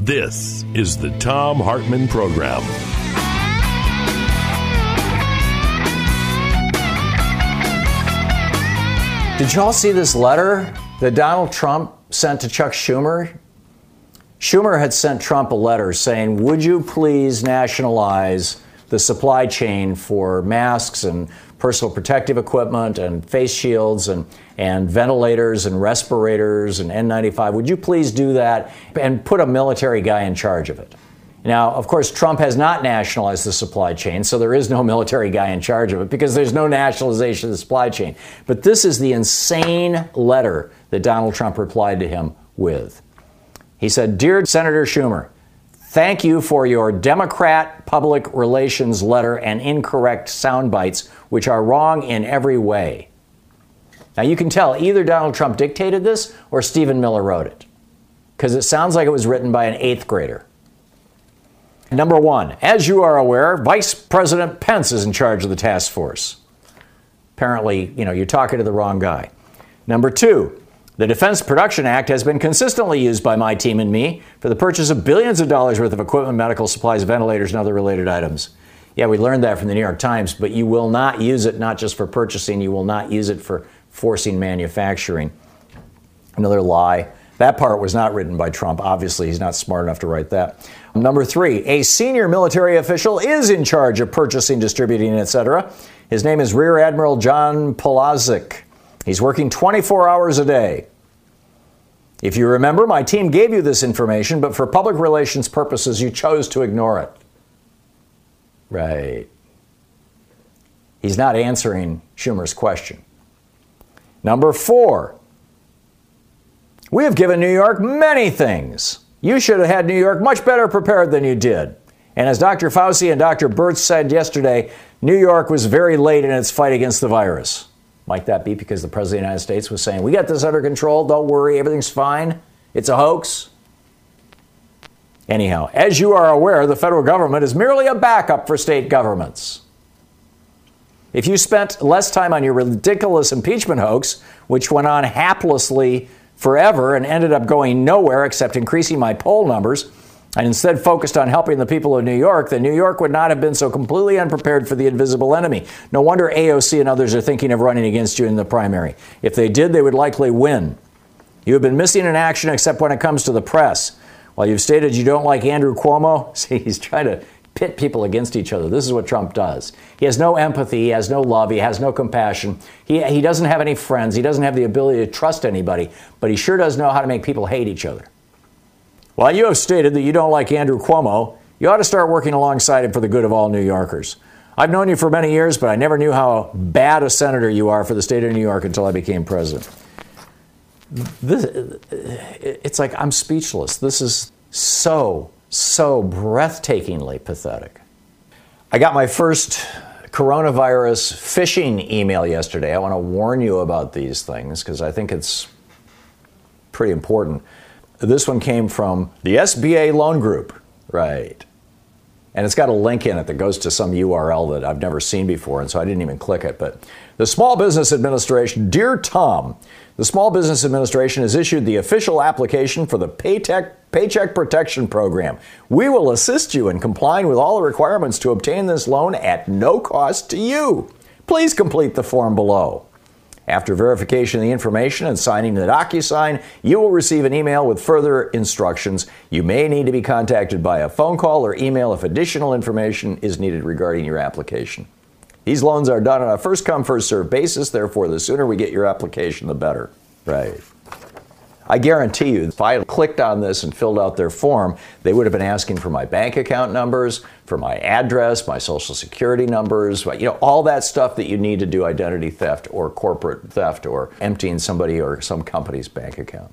This is the Thom Hartmann Program. Did y'all see this letter that Donald Trump sent to Chuck Schumer? Schumer had sent Trump a letter saying, Would you please nationalize the supply chain for masks and personal protective equipment and face shields and, and ventilators and respirators and N95? Would you please do that and put a military guy in charge of it? Now, of course, Trump has not nationalized the supply chain, so there is no military guy in charge of it because there's no nationalization of the supply chain. But this is the insane letter that Donald Trump replied to him with. He said, Dear Senator Schumer, thank you for your Democrat public relations letter and incorrect sound bites, which are wrong in every way. Now, you can tell either Donald Trump dictated this or Stephen Miller wrote it, because it sounds like it was written by an eighth grader. Number one, as you are aware, Vice President Pence is in charge of the task force. Apparently, you know, you're talking to the wrong guy. Number two, the Defense Production Act has been consistently used by my team and me for the purchase of billions of dollars worth of equipment, medical supplies, ventilators, and other related items. Yeah, we learned that from the New York Times, but you will not use it not just for purchasing, you will not use it for forcing manufacturing. Another lie. That part was not written by Trump. Obviously, he's not smart enough to write that. Number three, a senior military official is in charge of purchasing, distributing, etc. His name is Rear Admiral John Polowczyk. He's working 24 hours a day. If you remember, my team gave you this information, but for public relations purposes, you chose to ignore it. Right. He's not answering Schumer's question. Number four, we have given New York many things. You should have had New York much better prepared than you did. And as Dr. Fauci and Dr. Birx said yesterday, New York was very late in its fight against the virus. Might that be because the President of the United States was saying, We got this under control, don't worry, everything's fine? It's a hoax? Anyhow, as you are aware, the federal government is merely a backup for state governments. If you spent less time on your ridiculous impeachment hoax, which went on haplessly forever and ended up going nowhere except increasing my poll numbers, and instead focused on helping the people of New York, then New York would not have been so completely unprepared for the invisible enemy. No wonder AOC and others are thinking of running against you in the primary. If they did, they would likely win. You have been missing in action except when it comes to the press. While you've stated you don't like Andrew Cuomo, see, he's trying to pit people against each other. This is what Trump does. He has no empathy, he has no love, he has no compassion. He, he doesn't have any friends, he doesn't have the ability to trust anybody, but he sure does know how to make people hate each other. While you have stated that you don't like Andrew Cuomo, you ought to start working alongside him for the good of all New Yorkers. I've known you for many years, but I never knew how bad a senator you are for the state of New York until I became president. This, it's like I'm speechless. This is so so breathtakingly pathetic. I got my first coronavirus phishing email yesterday. I want to warn you about these things because I think it's pretty important. This one came from the SBA Loan Group, right? And it's got a link in it that goes to some URL that I've never seen before, and so I didn't even click it. But the Small Business Administration, Dear Thom, the Small Business Administration has issued the official application for the Paycheck, Paycheck Protection Program. We will assist you in complying with all the requirements to obtain this loan at no cost to you. Please complete the form below. After verification of the information and signing the DocuSign, you will receive an email with further instructions. You may need to be contacted by a phone call or email if additional information is needed regarding your application. These loans are done on a first come, first served basis, therefore, the sooner we get your application, the better. Right. I guarantee you, if I clicked on this and filled out their form, they would have been asking for my bank account numbers, for my address, my social security numbers, you know, all that stuff that you need to do identity theft or corporate theft or emptying somebody or some company's bank account.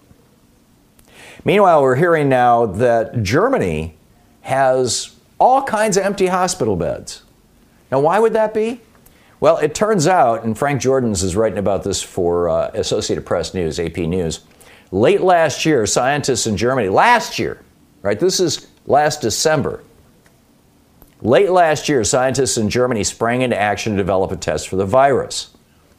Meanwhile, we're hearing now that Germany has all kinds of empty hospital beds. Now, why would that be? Well, it turns out, and Frank Jordans is writing about this for uh, Associated Press News, AP News Late last year, scientists in Germany, last year, right? This is last December. Late last year, scientists in Germany sprang into action to develop a test for the virus.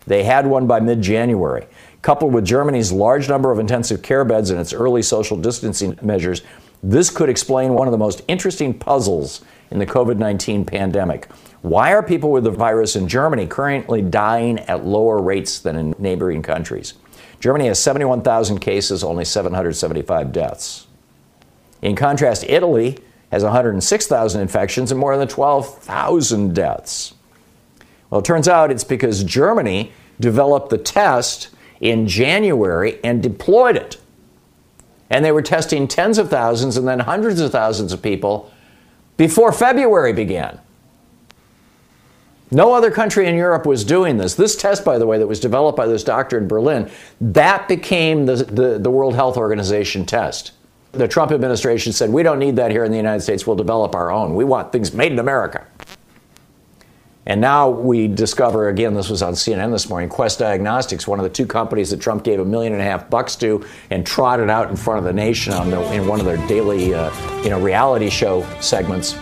They had one by mid January. Coupled with Germany's large number of intensive care beds and its early social distancing measures, this could explain one of the most interesting puzzles in the COVID 19 pandemic. Why are people with the virus in Germany currently dying at lower rates than in neighboring countries? Germany has 71,000 cases, only 775 deaths. In contrast, Italy has 106,000 infections and more than 12,000 deaths. Well, it turns out it's because Germany developed the test in January and deployed it. And they were testing tens of thousands and then hundreds of thousands of people before February began. No other country in Europe was doing this. This test, by the way, that was developed by this doctor in Berlin, that became the, the, the, World Health Organization test. The Trump administration said, we don't need that here in the United States. We'll develop our own. We want things made in America. And now we discover, again, this was on CNN this morning, Quest Diagnostics, one of the two companies that Trump gave a million and a half bucks to and trotted out in front of the nation on in one of their daily uh, you know, reality show segments,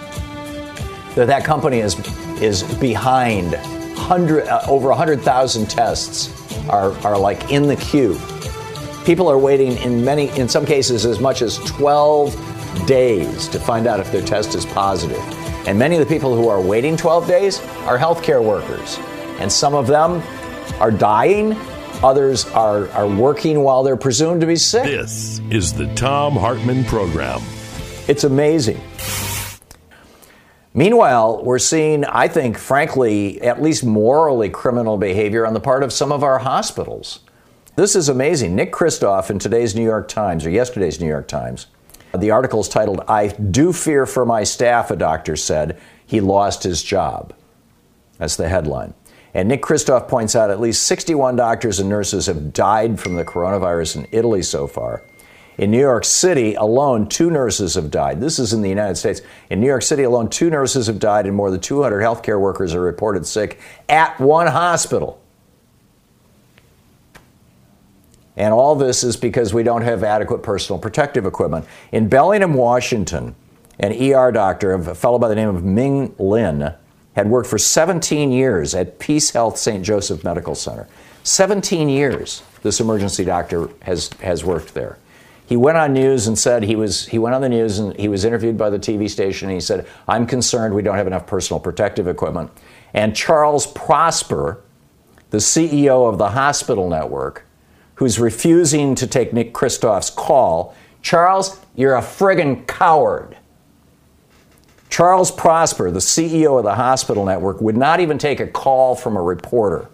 that that company is is behind. Hundred, uh, over 100,000 tests are, are like in the queue. People are waiting in many, in some cases, as much as 12 days to find out if their test is positive. And many of the people who are waiting 12 days are healthcare workers. And some of them are dying, others are, are working while they're presumed to be sick. This is the Thom Hartmann Program. It's amazing. Meanwhile, we're seeing, I think, frankly, at least morally criminal behavior on the part of some of our hospitals. This is amazing. Nick Kristof in today's New York Times, or yesterday's New York Times, the article is titled, I Do Fear for My Staff, a doctor said. He lost his job. That's the headline. And Nick Kristof points out at least 61 doctors and nurses have died from the coronavirus in Italy so far. In New York City alone, two nurses have died. This is in the United States. In New York City alone, two nurses have died, and more than 200 healthcare workers are reported sick at one hospital. And all this is because we don't have adequate personal protective equipment. In Bellingham, Washington, an ER doctor, a fellow by the name of Ming Lin, had worked for 17 years at Peace Health St. Joseph Medical Center. 17 years this emergency doctor has, has worked there he went on news and said he was he went on the news and he was interviewed by the TV station and he said I'm concerned we don't have enough personal protective equipment. And Charles Prosper the CEO of the hospital network who's refusing to take Nick Kristof's call Charles you're a friggin' coward. Charles Prosper the CEO of the hospital network would not even take a call from a reporter.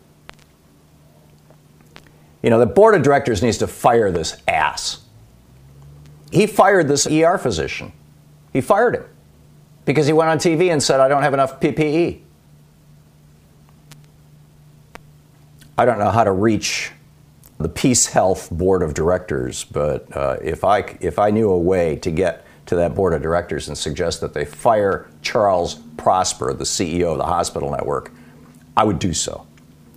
You know the board of directors needs to fire this ass he fired this ER physician. He fired him because he went on TV and said, I don't have enough PPE. I don't know how to reach the Peace Health Board of Directors, but uh, if, I, if I knew a way to get to that board of directors and suggest that they fire Charles Prosper, the CEO of the hospital network, I would do so.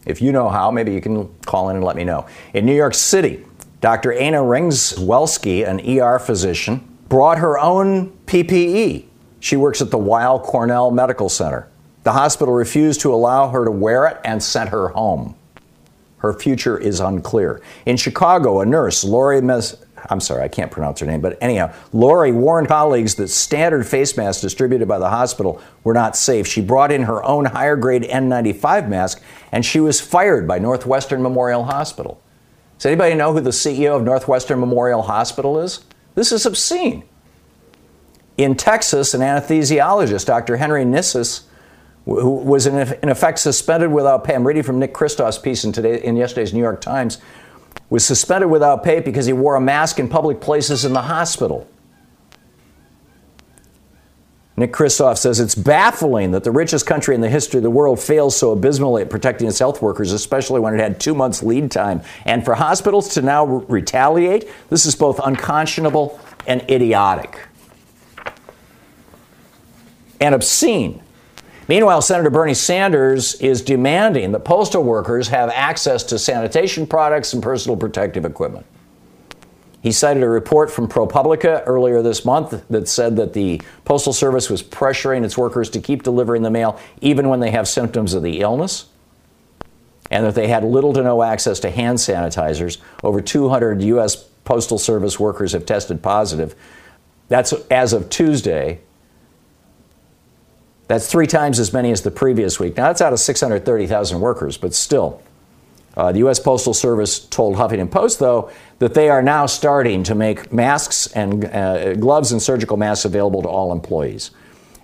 If you know how, maybe you can call in and let me know. In New York City, Dr. Anna Ringswelsky, an ER physician, brought her own PPE. She works at the Weill Cornell Medical Center. The hospital refused to allow her to wear it and sent her home. Her future is unclear. In Chicago, a nurse, Lori Mes- I'm sorry, I can't pronounce her name, but anyhow, Lori warned colleagues that standard face masks distributed by the hospital were not safe. She brought in her own higher grade N95 mask and she was fired by Northwestern Memorial Hospital. Does anybody know who the CEO of Northwestern Memorial Hospital is? This is obscene. In Texas, an anesthesiologist, Dr. Henry Nissis, who was in effect suspended without pay. I'm reading from Nick Kristof's piece in, today, in yesterday's New York Times was suspended without pay because he wore a mask in public places in the hospital. Nick Kristof says it's baffling that the richest country in the history of the world fails so abysmally at protecting its health workers, especially when it had two months lead time. And for hospitals to now re- retaliate, this is both unconscionable and idiotic and obscene. Meanwhile, Senator Bernie Sanders is demanding that postal workers have access to sanitation products and personal protective equipment. He cited a report from ProPublica earlier this month that said that the Postal Service was pressuring its workers to keep delivering the mail even when they have symptoms of the illness, and that they had little to no access to hand sanitizers. Over 200 U.S. Postal Service workers have tested positive. That's as of Tuesday, that's three times as many as the previous week. Now, that's out of 630,000 workers, but still. Uh, the U.S. Postal Service told Huffington Post, though, that they are now starting to make masks and uh, gloves and surgical masks available to all employees.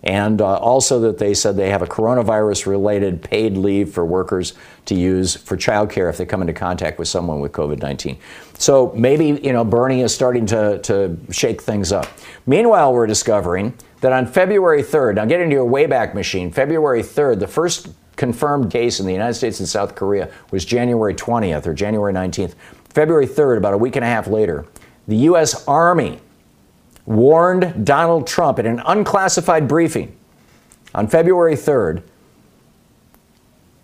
And uh, also that they said they have a coronavirus related paid leave for workers to use for childcare if they come into contact with someone with COVID 19. So maybe, you know, Bernie is starting to, to shake things up. Meanwhile, we're discovering that on February 3rd, now get into your Wayback Machine, February 3rd, the first confirmed case in the United States and South Korea was January 20th or January 19th. February 3rd, about a week and a half later, the U.S. Army warned Donald Trump in an unclassified briefing on February 3rd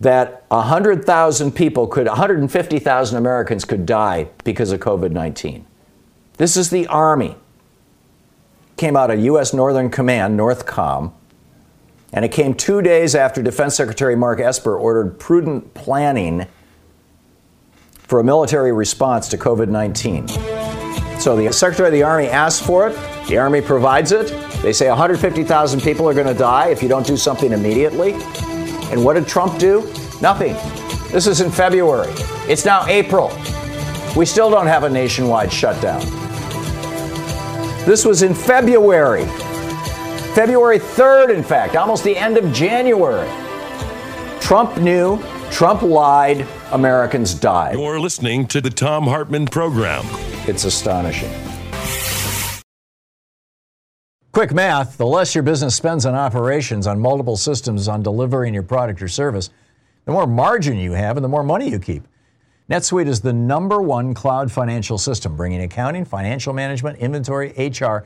that 100,000 people could, 150,000 Americans could die because of COVID 19. This is the Army came out of U.S. Northern Command, NORTHCOM, and it came two days after Defense Secretary Mark Esper ordered prudent planning for a military response to COVID 19. So the Secretary of the Army asks for it, the Army provides it. They say 150,000 people are going to die if you don't do something immediately. And what did Trump do? Nothing. This is in February. It's now April. We still don't have a nationwide shutdown. This was in February. February 3rd, in fact, almost the end of January. Trump knew, Trump lied, Americans died. You're listening to the Thom Hartmann Program. It's astonishing. Quick math the less your business spends on operations, on multiple systems, on delivering your product or service, the more margin you have and the more money you keep. NetSuite is the number one cloud financial system, bringing accounting, financial management, inventory, HR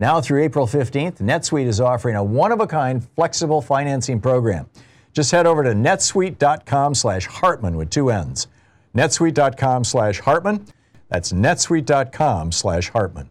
Now through April 15th, NetSuite is offering a one-of-a-kind flexible financing program. Just head over to netsuite.com slash Hartmann with two N's. netsuite.com slash Hartmann. That's netsuite.com slash Hartmann.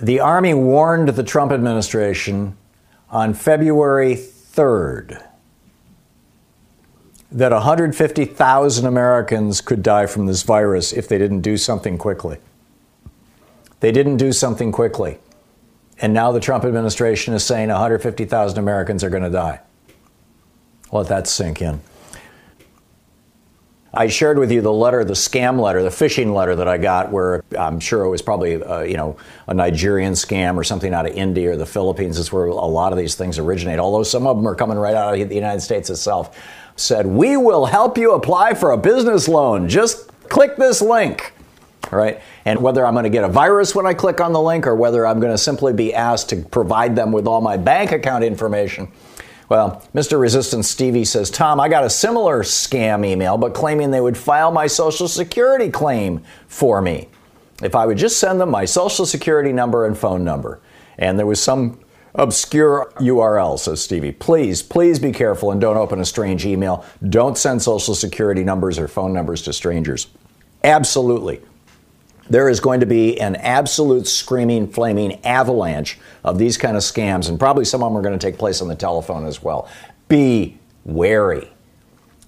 The Army warned the Trump administration on February 3rd that 150,000 Americans could die from this virus if they didn't do something quickly. They didn't do something quickly. And now the Trump administration is saying 150,000 Americans are going to die. Let that sink in. I shared with you the letter, the scam letter, the phishing letter that I got, where I'm sure it was probably, uh, you know, a Nigerian scam or something out of India or the Philippines. Is where a lot of these things originate. Although some of them are coming right out of the United States itself. Said we will help you apply for a business loan. Just click this link right? And whether I'm going to get a virus when I click on the link or whether I'm going to simply be asked to provide them with all my bank account information. Well, Mr. Resistance Stevie says, Thom, I got a similar scam email, but claiming they would file my Social Security claim for me if I would just send them my Social Security number and phone number. And there was some obscure URL, says Stevie. Please, please be careful and don't open a strange email. Don't send Social Security numbers or phone numbers to strangers. Absolutely there is going to be an absolute screaming, flaming avalanche of these kind of scams, and probably some of them are going to take place on the telephone as well. Be wary.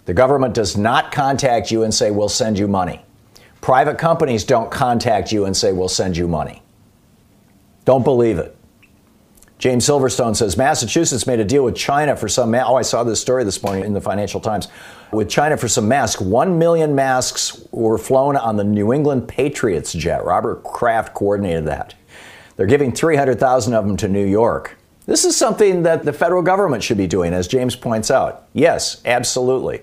The government does not contact you and say, We'll send you money. Private companies don't contact you and say, We'll send you money. Don't believe it. James Silverstone says Massachusetts made a deal with China for some. Ma- oh, I saw this story this morning in the Financial Times. With China for some masks, one million masks were flown on the New England Patriots jet. Robert Kraft coordinated that. They're giving 300,000 of them to New York. This is something that the federal government should be doing, as James points out. Yes, absolutely.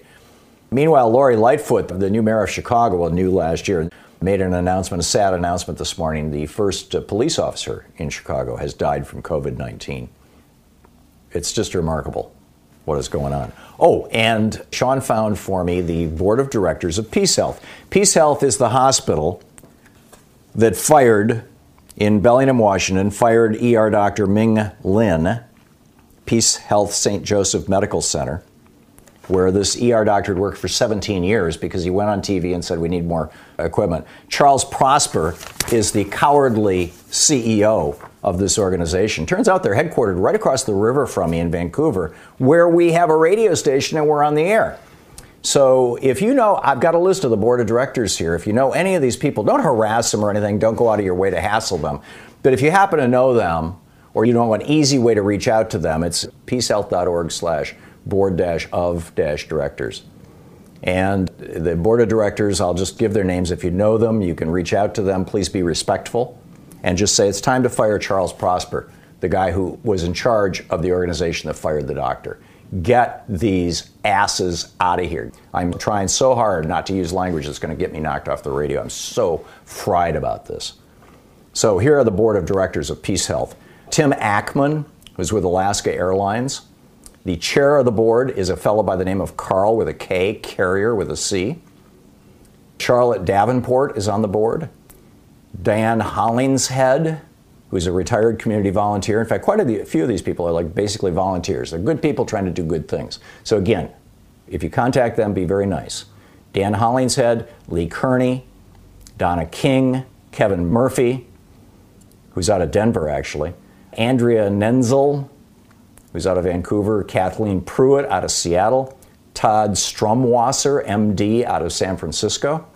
Meanwhile, Lori Lightfoot, the new mayor of Chicago, well, new last year, made an announcement, a sad announcement this morning. The first uh, police officer in Chicago has died from COVID 19. It's just remarkable what is going on. Oh, and Sean found for me the board of directors of Peace Health. Peace Health is the hospital that fired in Bellingham, Washington, fired ER doctor Ming Lin, Peace Health St. Joseph Medical Center where this ER doctor had worked for 17 years because he went on TV and said, We need more equipment. Charles Prosper is the cowardly CEO of this organization. Turns out they're headquartered right across the river from me in Vancouver, where we have a radio station and we're on the air. So if you know, I've got a list of the board of directors here. If you know any of these people, don't harass them or anything. Don't go out of your way to hassle them. But if you happen to know them, or you know an easy way to reach out to them, it's peacehealth.org slash board dash of dash directors. And the board of directors, I'll just give their names. If you know them, you can reach out to them. Please be respectful and just say it's time to fire Charles Prosper, the guy who was in charge of the organization that fired the doctor. Get these asses out of here. I'm trying so hard not to use language that's going to get me knocked off the radio. I'm so fried about this. So here are the board of directors of Peace Health. Tim Ackman, who's with Alaska Airlines. The chair of the board is a fellow by the name of Karl with a K, Carrier with a C. Charlotte Davenport is on the board. Diane Hollingshead, who's a retired community volunteer. In fact, quite a few of these people are like basically volunteers. They're good people trying to do good things. So again, if you contact them, be very nice. Dan Hollingshead, Lee Kearney, Donna King, Kevin Murphy, who's out of Denver actually, Andrea Nenzel, who's out of Vancouver, Kathleen Pruitt out of Seattle, Todd Strumwasser, MD, out of San Francisco,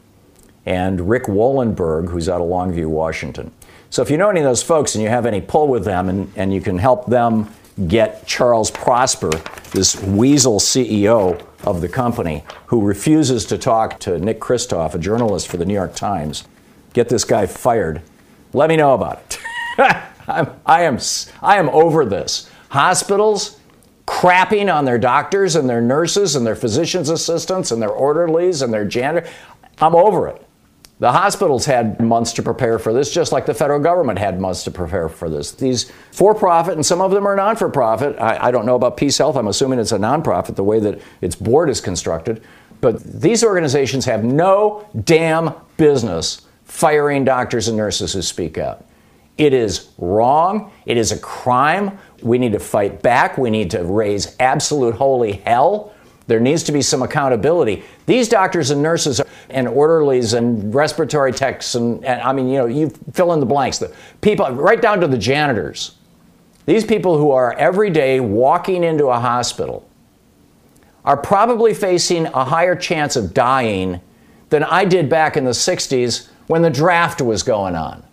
and Rick Wollenberg, who's out of Longview, Washington. So if you know any of those folks and you have any pull with them and, and you can help them get Charles Prosper, this weasel CEO of the company, who refuses to talk to Nick Kristof, a journalist for the New York Times, get this guy fired, let me know about it. I'm, I, am, I am over this hospitals crapping on their doctors and their nurses and their physician's assistants and their orderlies and their janitor. I'm over it. The hospitals had months to prepare for this, just like the federal government had months to prepare for this. These for profit, and some of them are non for profit. I, I, don't know about Peace Health. I'm assuming it's a nonprofit the way that its board is constructed. But these organizations have no damn business firing doctors and nurses who speak out. It is wrong. It is a crime. We need to fight back. We need to raise absolute holy hell There needs to be some accountability. These doctors and nurses and orderlies and respiratory techs and, and I mean, you know, you fill in the blanks. The people, right down to the janitors. These people who are every day walking into a hospital are probably facing a higher chance of dying than I did back in the 60s when the draft was going on.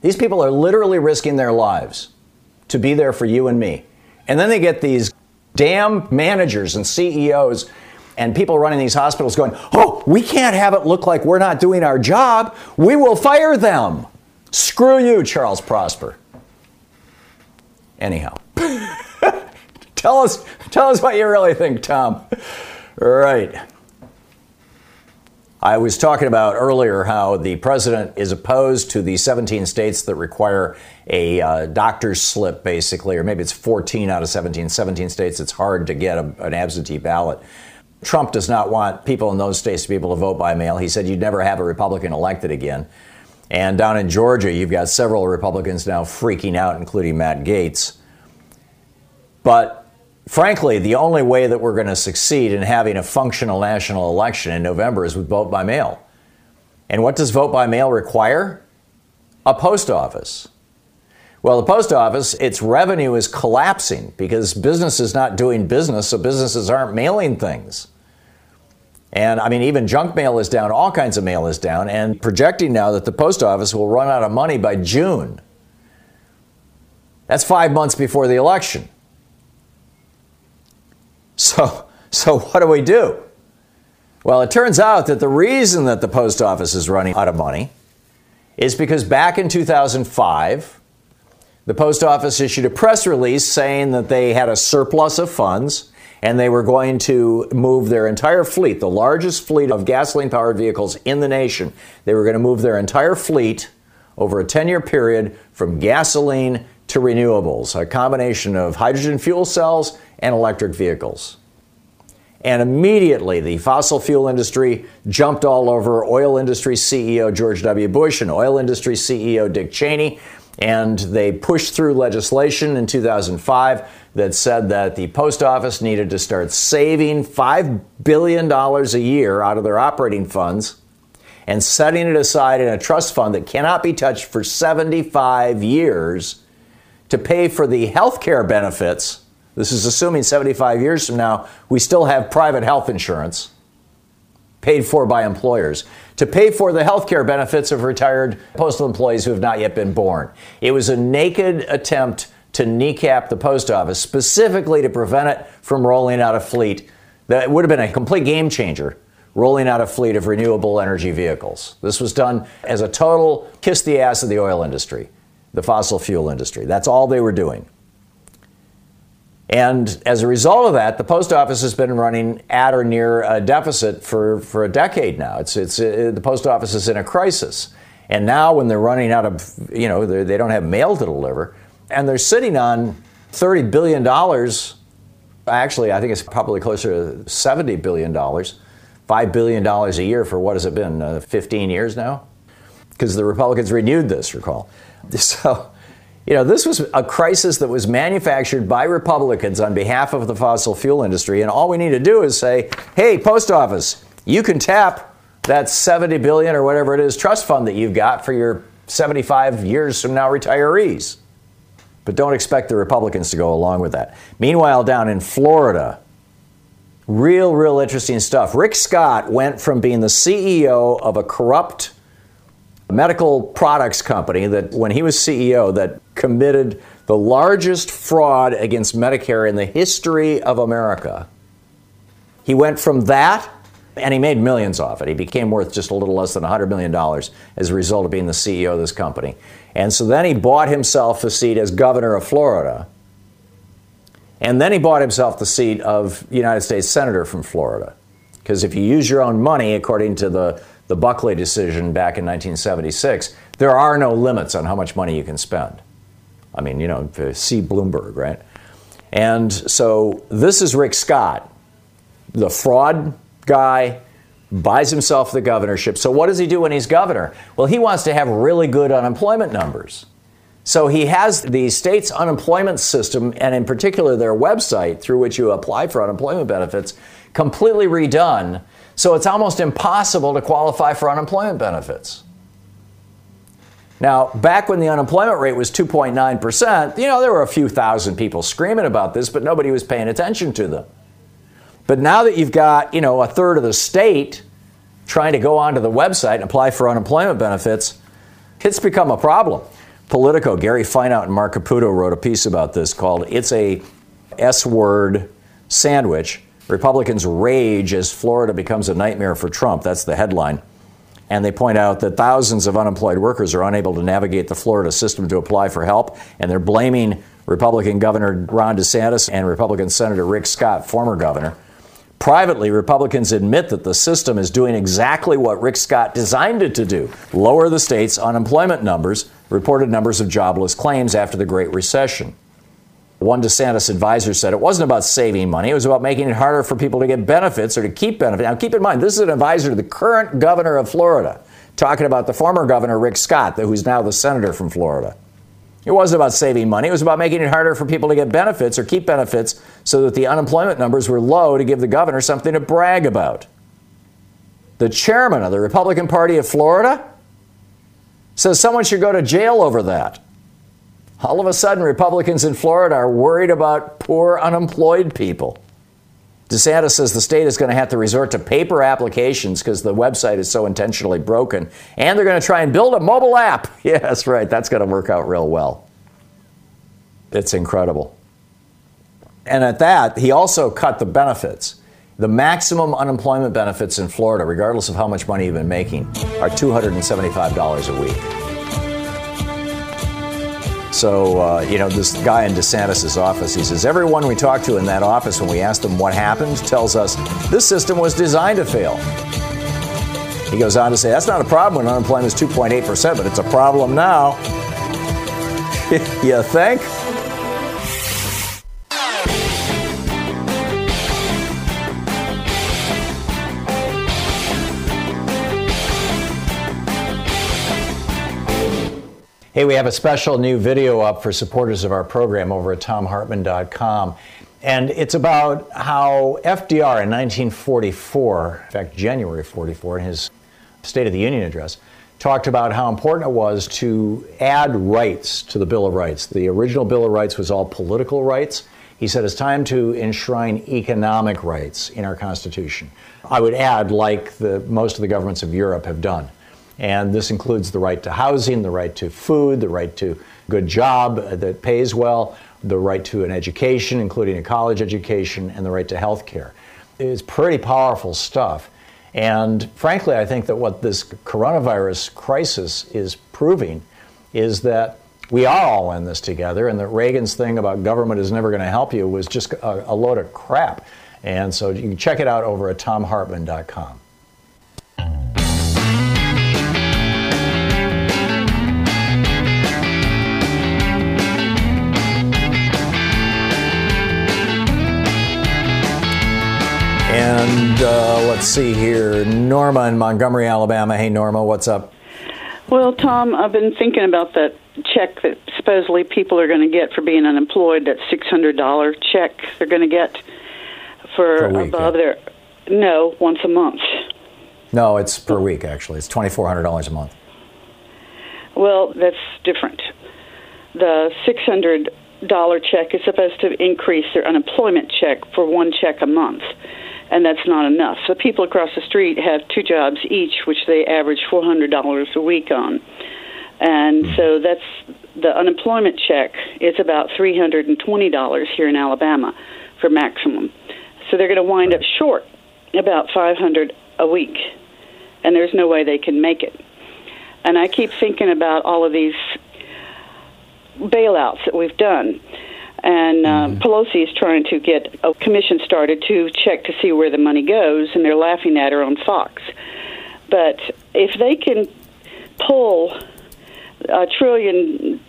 These people are literally risking their lives to be there for you and me. And then they get these damn managers and CEOs and people running these hospitals going, oh, we can't have it look like we're not doing our job. We will fire them. Screw you, Charles Prosper. Anyhow, tell us, tell us what you really think, Thom. Right. I was talking about earlier how the president is opposed to the 17 states that require a uh, doctor's slip, basically, or maybe it's 14 out of 17. 17 states, it's hard to get a, an absentee ballot. Trump does not want people in those states to be able to vote by mail. He said you'd never have a Republican elected again. And down in Georgia, you've got several Republicans now freaking out, including Matt Gaetz. But frankly, the only way that we're going to succeed in having a functional national election in November is with vote by mail. And what does vote by mail require? A post office. Well, the post office, its revenue is collapsing because business is not doing business, so businesses aren't mailing things. And I mean, even junk mail is down, all kinds of mail is down, and projecting now that the post office will run out of money by June. That's five months before the election. So, so what do we do? Well, it turns out that the reason that the post office is running out of money is because back in 2005, the post office issued a press release saying that they had a surplus of funds and they were going to move their entire fleet, the largest fleet of gasoline powered vehicles in the nation. They were going to move their entire fleet over a 10 year period from gasoline to renewables, a combination of hydrogen fuel cells and electric vehicles. And immediately, the fossil fuel industry jumped all over oil industry CEO George W. Bush and oil industry CEO Dick Cheney. And they pushed through legislation in 2005 that said that the post office needed to start saving $5 billion a year out of their operating funds and setting it aside in a trust fund that cannot be touched for 75 years to pay for the health care benefits this is assuming 75 years from now, we still have private health insurance paid for by employers to pay for the health care benefits of retired postal employees who have not yet been born. It was a naked attempt to kneecap the post office, specifically to prevent it from rolling out a fleet that would have been a complete game changer rolling out a fleet of renewable energy vehicles. This was done as a total kiss the ass of the oil industry, the fossil fuel industry. That's all they were doing. And as a result of that, the post office has been running at or near a deficit for, for a decade now. It's, it's, uh, the post office is in a crisis. And now, when they're running out of, you know, they don't have mail to deliver, and they're sitting on $30 billion. Actually, I think it's probably closer to $70 billion. $5 billion a year for what has it been, uh, 15 years now? Because the Republicans renewed this, recall. So you know, this was a crisis that was manufactured by Republicans on behalf of the fossil fuel industry. And all we need to do is say, hey, post office, you can tap that 70 billion or whatever it is trust fund that you've got for your 75 years from now retirees. But don't expect the Republicans to go along with that. Meanwhile, down in Florida, real, real interesting stuff. Rick Scott went from being the CEO of a corrupt medical products company that when he was CEO that committed the largest fraud against Medicare in the history of America. He went from that and he made millions off it. He became worth just a little less than $100 million as a result of being the CEO of this company. And so then he bought himself a seat as governor of Florida. And then he bought himself the seat of United States Senator from Florida. Because if you use your own money, according to the the Buckley decision back in 1976, there are no limits on how much money you can spend. I mean, you know, see Bloomberg, right? And so this is Rick Scott, the fraud guy, buys himself the governorship. So what does he do when he's governor? Well, he wants to have really good unemployment numbers. So he has the state's unemployment system, and in particular their website through which you apply for unemployment benefits, completely redone. So it's almost impossible to qualify for unemployment benefits. Now, back when the unemployment rate was 2.9%, you know, there were a few thousand people screaming about this, but nobody was paying attention to them. But now that you've got, you know, a third of the state trying to go onto the website and apply for unemployment benefits, it's become a problem. Politico, Gary Fineout and Marc Caputo wrote a piece about this called It's a S Word Sandwich. Republicans rage as Florida becomes a nightmare for Trump. That's the headline. And they point out that thousands of unemployed workers are unable to navigate the Florida system to apply for help, and they're blaming Republican Governor Ron DeSantis and Republican Senator Rick Scott, former governor. Privately, Republicans admit that the system is doing exactly what Rick Scott designed it to do lower the state's unemployment numbers, reported numbers of jobless claims after the Great Recession. One DeSantis advisor said it wasn't about saving money, it was about making it harder for people to get benefits or to keep benefits. Now, keep in mind, this is an advisor to the current governor of Florida, talking about the former governor, Rick Scott, who's now the senator from Florida. It wasn't about saving money, it was about making it harder for people to get benefits or keep benefits so that the unemployment numbers were low to give the governor something to brag about. The chairman of the Republican Party of Florida says someone should go to jail over that. All of a sudden, Republicans in Florida are worried about poor unemployed people. DeSantis says the state is going to have to resort to paper applications because the website is so intentionally broken. And they're going to try and build a mobile app. Yeah, right. That's going to work out real well. It's incredible. And at that, he also cut the benefits. The maximum unemployment benefits in Florida, regardless of how much money you've been making, are $275 a week. So, uh, you know, this guy in DeSantis' office, he says, everyone we talk to in that office when we ask them what happened tells us this system was designed to fail. He goes on to say, that's not a problem when unemployment is 2.8%, but it's a problem now. you think? Hey, we have a special new video up for supporters of our program over at thomhartmann.com. And it's about how FDR in 1944, in fact, January 44, in his State of the Union address, talked about how important it was to add rights to the Bill of Rights. The original Bill of Rights was all political rights. He said it's time to enshrine economic rights in our Constitution. I would add, like the, most of the governments of Europe have done. And this includes the right to housing, the right to food, the right to good job uh, that pays well, the right to an education, including a college education, and the right to health care. It's pretty powerful stuff. And frankly, I think that what this coronavirus crisis is proving is that we are all in this together, and that Reagan's thing about government is never going to help you was just a, a load of crap. And so you can check it out over at thomhartmann.com. And uh, let's see here. Norma in Montgomery, Alabama. Hey, Norma, what's up? Well, Thom, I've been thinking about that check that supposedly people are going to get for being unemployed, that $600 check they're going to get for above their. No, once a month. No, it's per week, actually. It's $2,400 a month. Well, that's different. The $600 check is supposed to increase their unemployment check for one check a month and that's not enough. So people across the street have two jobs each, which they average four hundred dollars a week on, and mm-hmm. so that's the unemployment check is about three hundred and twenty dollars here in Alabama for maximum. So they're going to wind up short about five hundred a week, and there's no way they can make it. And I keep thinking about all of these bailouts that we've done and uh, Pelosi is trying to get a commission started to check to see where the money goes, and they're laughing at her on Fox. But if they can pull a trillion,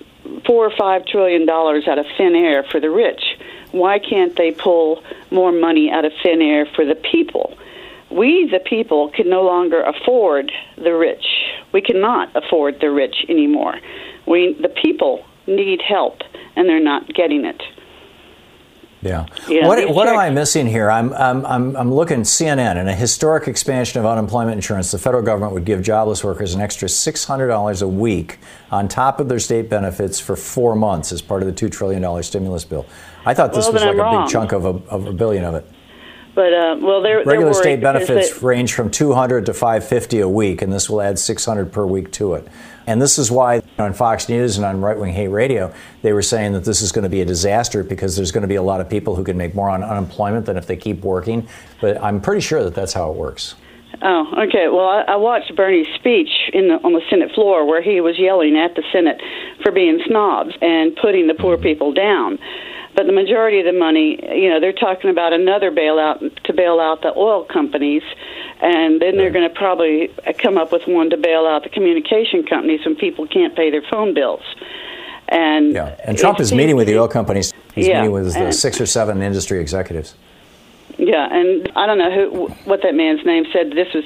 four or five trillion dollars out of thin air for the rich, why can't they pull more money out of thin air for the people? We, the people, can no longer afford the rich. We cannot afford the rich anymore. We, the people, need help and they're not getting it. Yeah. Yeah, what what am I missing here? I'm, I'm, I'm, I'm looking CNN and a historic expansion of unemployment insurance. The federal government would give jobless workers an extra $600 a week on top of their state benefits for four months as part of the $2 trillion stimulus bill. I thought this Well, was like I'm a wrong. big chunk of a, of a billion of it. But uh, well, they're they're Regular state benefits they- range from 200 to 550 a week, and this will add 600 per week to it. And this is why on Fox News and on Right Wing Hate Radio, they were saying that this is going to be a disaster because there's going to be a lot of people who can make more on unemployment than if they keep working. But I'm pretty sure that that's how it works. Oh, okay. Well, I, I watched Bernie's speech in the, on the Senate floor where he was yelling at the Senate for being snobs and putting the poor people down. But the majority of the money, you know, they're talking about another bailout to bail out the oil companies, and then they're going to probably come up with one to bail out the communication companies when people can't pay their phone bills. And Yeah. And Trump is meeting with the oil companies. He's Yeah, meeting with the six or seven industry executives. Yeah, and I don't know who what that man's name said. This was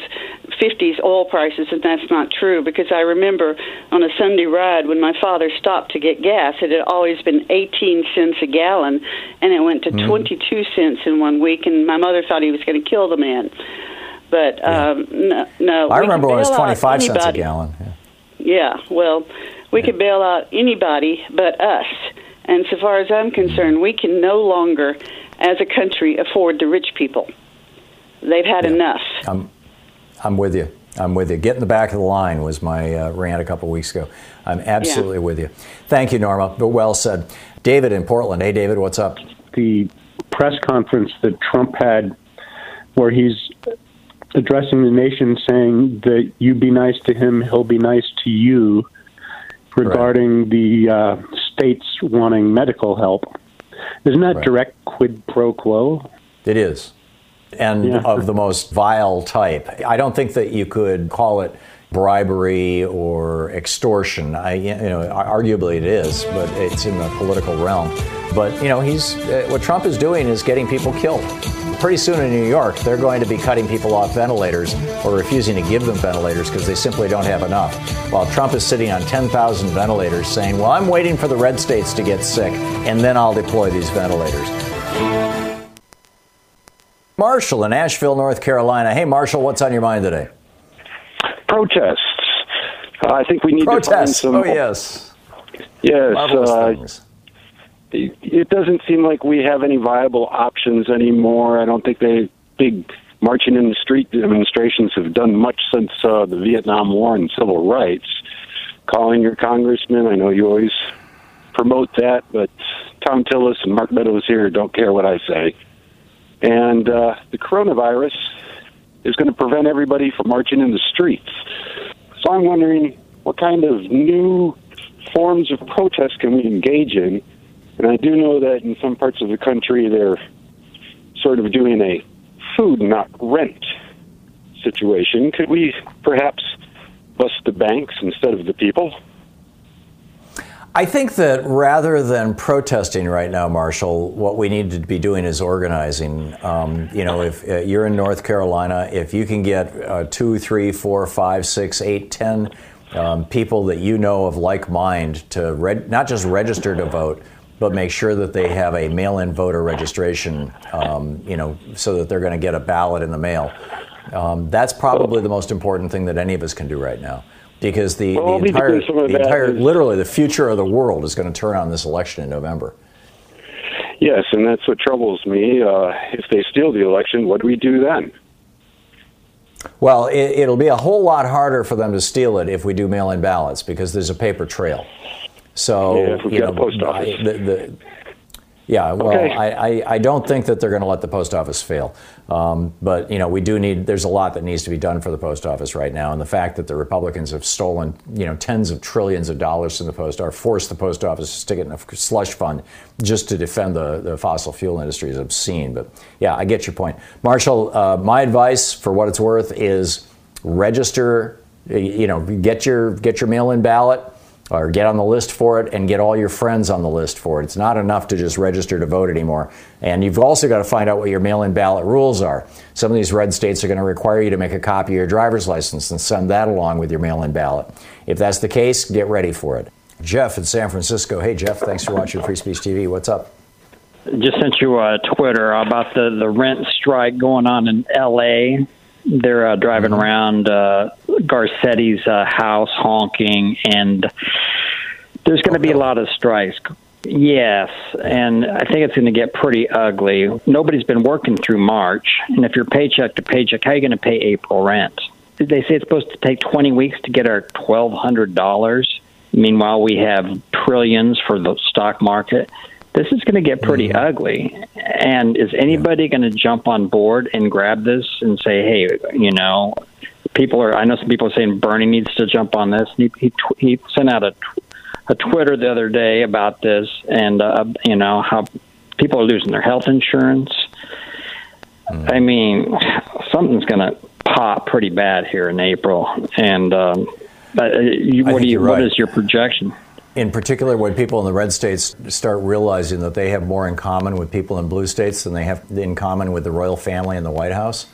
50s oil prices, and that's not true because I remember on a Sunday ride when my father stopped to get gas, it had always been 18 cents a gallon, and it went to 22 cents in one week, and my mother thought he was going to kill the man. But um, no, no. I remember when it was bail out 25 cents a gallon. Yeah. Yeah, well, we could bail out anybody but us. And so far as I'm concerned, we can no longer, as a country, afford the rich people. They've had enough. I'm, I'm with you. I'm with you. Get in the back of the line was my uh, rant a couple weeks ago. I'm absolutely with you. Thank you, Norma. But well said. David in Portland. Hey, David, what's up? the press conference that Trump had, where he's addressing the nation saying that you be nice to him, he'll be nice to you, regarding the uh, states wanting medical help. Isn't that Right. direct quid pro quo? It is. And Yeah. of the most vile type. I don't think that you could call it bribery or extortion. I, you know, arguably it is, but it's in the political realm. But you know, he's uh, what Trump is doing is getting people killed. Pretty soon in New York, they're going to be cutting people off ventilators or refusing to give them ventilators because they simply don't have enough. While Trump is sitting on 10,000 ventilators, saying, "Well, I'm waiting for the red states to get sick, and then I'll deploy these ventilators." Marshall in Asheville, North Carolina. Hey, Marshall, what's on your mind today? protests. Uh, I think we need Protests. to find some. Oh, yes. Yes. Uh, things. It, doesn't seem like we have any viable options anymore. I don't think the big marching in the street demonstrations have done much since uh, the Vietnam War and civil rights. Calling your congressman, I know you always promote that, but Thom Tillis and Mark Meadows here don't care what I say. And uh, the coronavirus is going to prevent everybody from marching in the streets. So I'm wondering what kind of new forms of protest can we engage in? And I do know that in some parts of the country they're sort of doing a food, not rent situation. Could we perhaps bust the banks instead of the people? I think that rather than protesting right now, Marshall, what we need to be doing is organizing. Um, you know, if uh, you're in North Carolina, if you can get uh, two, three, four, five, six, eight, ten um, people that you know of like mind to not just register to vote, but make sure that they have a mail-in voter registration. Um, you know, so that they're going to get a ballot in the mail. Um, that's probably the most important thing that any of us can do right now. Because the, Well, the entire, doing some of the entire is- literally the future of the world is going to turn on this election in November. Yes, and that's what troubles me. Uh, if they steal the election, what do we do then? Well, it, it'll be a whole lot harder for them to steal it if we do mail-in ballots because there's a paper trail. So Yeah, you know, post office. The, the, yeah, well, Okay. I, I, I don't think that they're going to let the post office fail. Um, but, you know, we do need, there's a lot that needs to be done for the post office right now. And the fact that the Republicans have stolen, you know, tens of trillions of dollars from the post office, forced the post office to stick it in a slush fund just to defend the, the fossil fuel industry is obscene. But yeah, I get your point. Marshall, uh, my advice for what it's worth is register, you know, get your, get your mail in ballot or get on the list for it and get all your friends on the list for it. It's not enough to just register to vote anymore. And you've also got to find out what your mail in ballot rules are. Some of these red states are going to require you to make a copy of your driver's license and send that along with your mail in ballot. If that's the case, get ready for it. Jeff in San Francisco. Hey, Jeff, thanks for watching Free Speech TV. What's up? Just sent you a Twitter about the, the rent strike going on in L.A. They're uh, driving mm-hmm. around uh, Garcetti's uh, house honking, and there's going to be a lot of strikes. Yes, and I think it's going to get pretty ugly. Nobody's been working through March, and if you're paycheck to paycheck, how are you going to pay April rent? They say it's supposed to take 20 weeks to get our $1,200. Meanwhile, we have trillions for the stock market. This is going to get pretty mm-hmm. ugly. And is anybody going to jump on board and grab this and say, hey, you know, people are, I know some people are saying Bernie needs to jump on this. He, he, he sent out a, a Twitter the other day about this and, uh, you know, how people are losing their health insurance. Mm-hmm. I mean, something's going to pop pretty bad here in April. And, um, but uh, you, what do you? Right. What is your projection? In particular, when people in the red states start realizing that they have more in common with people in blue states than they have in common with the royal family and the White House,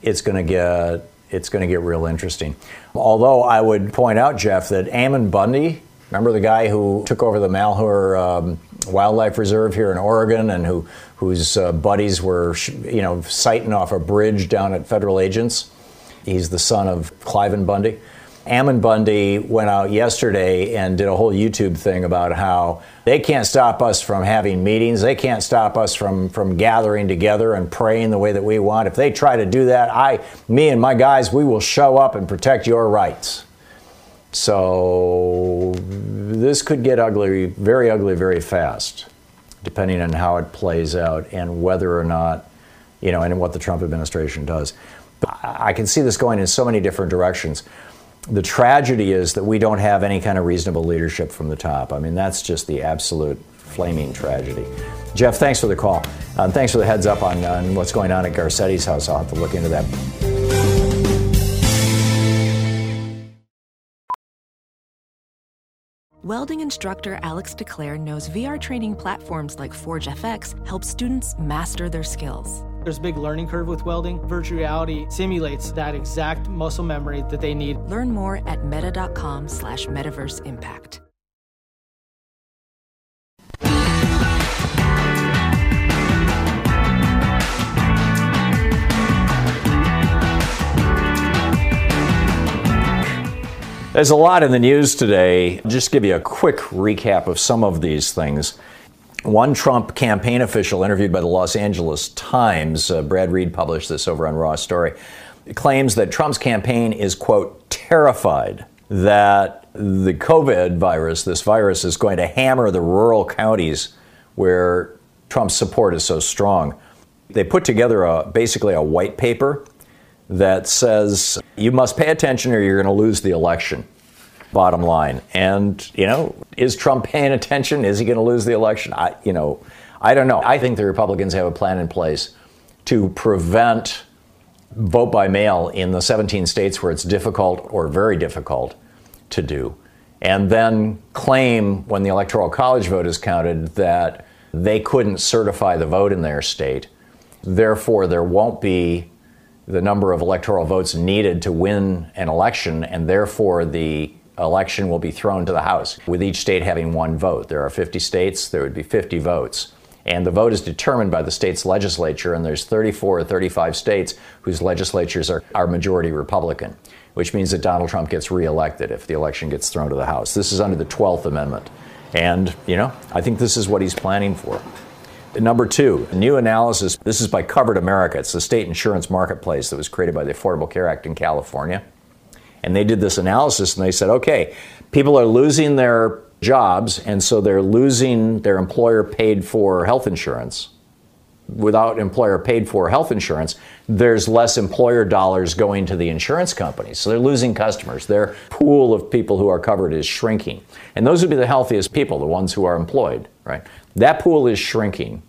it's going to get it's going to get real interesting. Although I would point out, Jeff, that Ammon Bundy, remember the guy who took over the Malheur um, Wildlife Reserve here in Oregon, and who whose uh, buddies were you know sighting off a bridge down at federal agents. He's the son of Cliven Bundy. Ammon Bundy went out yesterday and did a whole YouTube thing about how they can't stop us from having meetings. They can't stop us from, from gathering together and praying the way that we want. If they try to do that, I, me and my guys, we will show up and protect your rights. So this could get ugly, very ugly, very fast, depending on how it plays out and whether or not, you know, and what the Trump administration does. But I can see this going in so many different directions the tragedy is that we don't have any kind of reasonable leadership from the top. I mean, that's just the absolute flaming tragedy. Jeff, thanks for the call. Um, thanks for the heads up on, on what's going on at Garcetti's house. I'll have to look into that. Welding instructor Alex DeClaire knows VR training platforms like Forge FX help students master their skills. There's a big learning curve with welding. Virtual reality simulates that exact muscle memory that they need. Learn more at meta.com slash metaverse impact. There's a lot in the news today. Just give you a quick recap of some of these things. One Trump campaign official interviewed by the Los Angeles Times, uh, Brad Reed published this over on Raw Story, claims that Trump's campaign is, quote, terrified that the COVID virus, this virus, is going to hammer the rural counties where Trump's support is so strong. They put together a, basically a white paper that says you must pay attention or you're going to lose the election bottom line. And, you know, is Trump paying attention? Is he going to lose the election? I, you know, I don't know. I think the Republicans have a plan in place to prevent vote by mail in the 17 states where it's difficult or very difficult to do. And then claim when the Electoral College vote is counted that they couldn't certify the vote in their state. Therefore, there won't be the number of electoral votes needed to win an election, and therefore the election will be thrown to the House, with each state having one vote. There are 50 states, there would be 50 votes. And the vote is determined by the state's legislature, and there's 34 or 35 states whose legislatures are, are majority Republican, which means that Donald Trump gets reelected if the election gets thrown to the House. This is under the 12th Amendment. And, you know, I think this is what he's planning for. Number two, new analysis. This is by Covered America. It's the state insurance marketplace that was created by the Affordable Care Act in California. And they did this analysis and they said, okay, people are losing their jobs, and so they're losing their employer paid for health insurance. Without employer paid for health insurance, there's less employer dollars going to the insurance companies. So they're losing customers. Their pool of people who are covered is shrinking. And those would be the healthiest people, the ones who are employed, right? That pool is shrinking.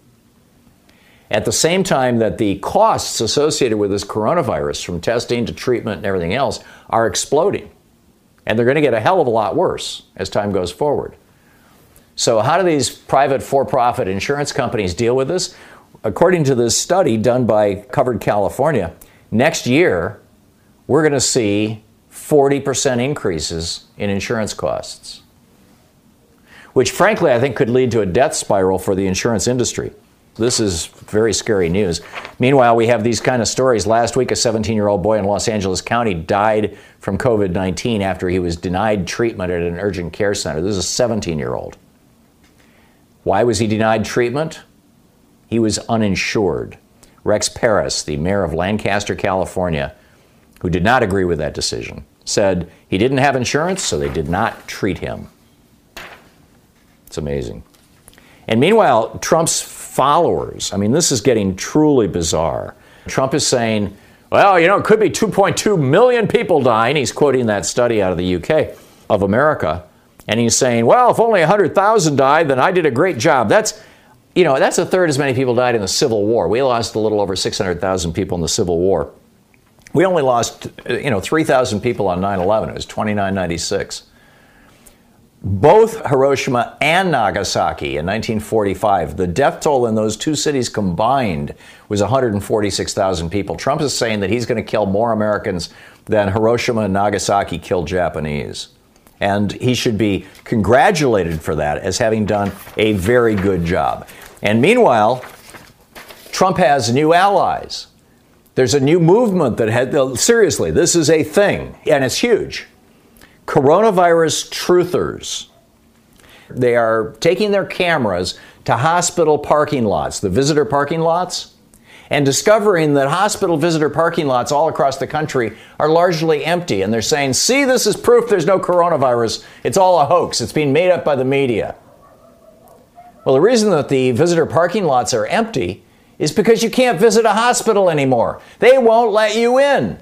At the same time that the costs associated with this coronavirus, from testing to treatment and everything else, are exploding. And they're going to get a hell of a lot worse as time goes forward. So, how do these private for profit insurance companies deal with this? According to this study done by Covered California, next year we're going to see 40% increases in insurance costs. which frankly I think could lead to a death spiral for the insurance industry. This is very scary news. Meanwhile, we have these kind of stories. Last week, a 17 year old boy in Los Angeles County died from COVID 19 after he was denied treatment at an urgent care center. This is a 17 year old. Why was he denied treatment? He was uninsured. Rex Parris, the mayor of Lancaster, California, who did not agree with that decision, said he didn't have insurance, so they did not treat him. It's amazing. And meanwhile, Trump's followers, I mean, this is getting truly bizarre. Trump is saying, well, you know, it could be 2.2 million people dying. He's quoting that study out of the UK of America. And he's saying, well, if only 100,000 died, then I did a great job. That's, you know, that's a third as many people died in the Civil War. We lost a little over 600,000 people in the Civil War. We only lost, uh, you know, 3,000 people on 9 11. It was 2996. Both Hiroshima and Nagasaki in 1945, the death toll in those two cities combined was 146,000 people. Trump is saying that he's going to kill more Americans than Hiroshima and Nagasaki killed Japanese. And he should be congratulated for that as having done a very good job. And meanwhile, Trump has new allies. There's a new movement that had, seriously, this is a thing, and it's huge coronavirus truthers. They are taking their cameras to hospital parking lots, the visitor parking lots, and discovering that hospital visitor parking lots all across the country are largely empty. And they're saying, see, this is proof there's no coronavirus. It's all a hoax. It's being made up by the media. Well, the reason that the visitor parking lots are empty is because you can't visit a hospital anymore. They won't let you in.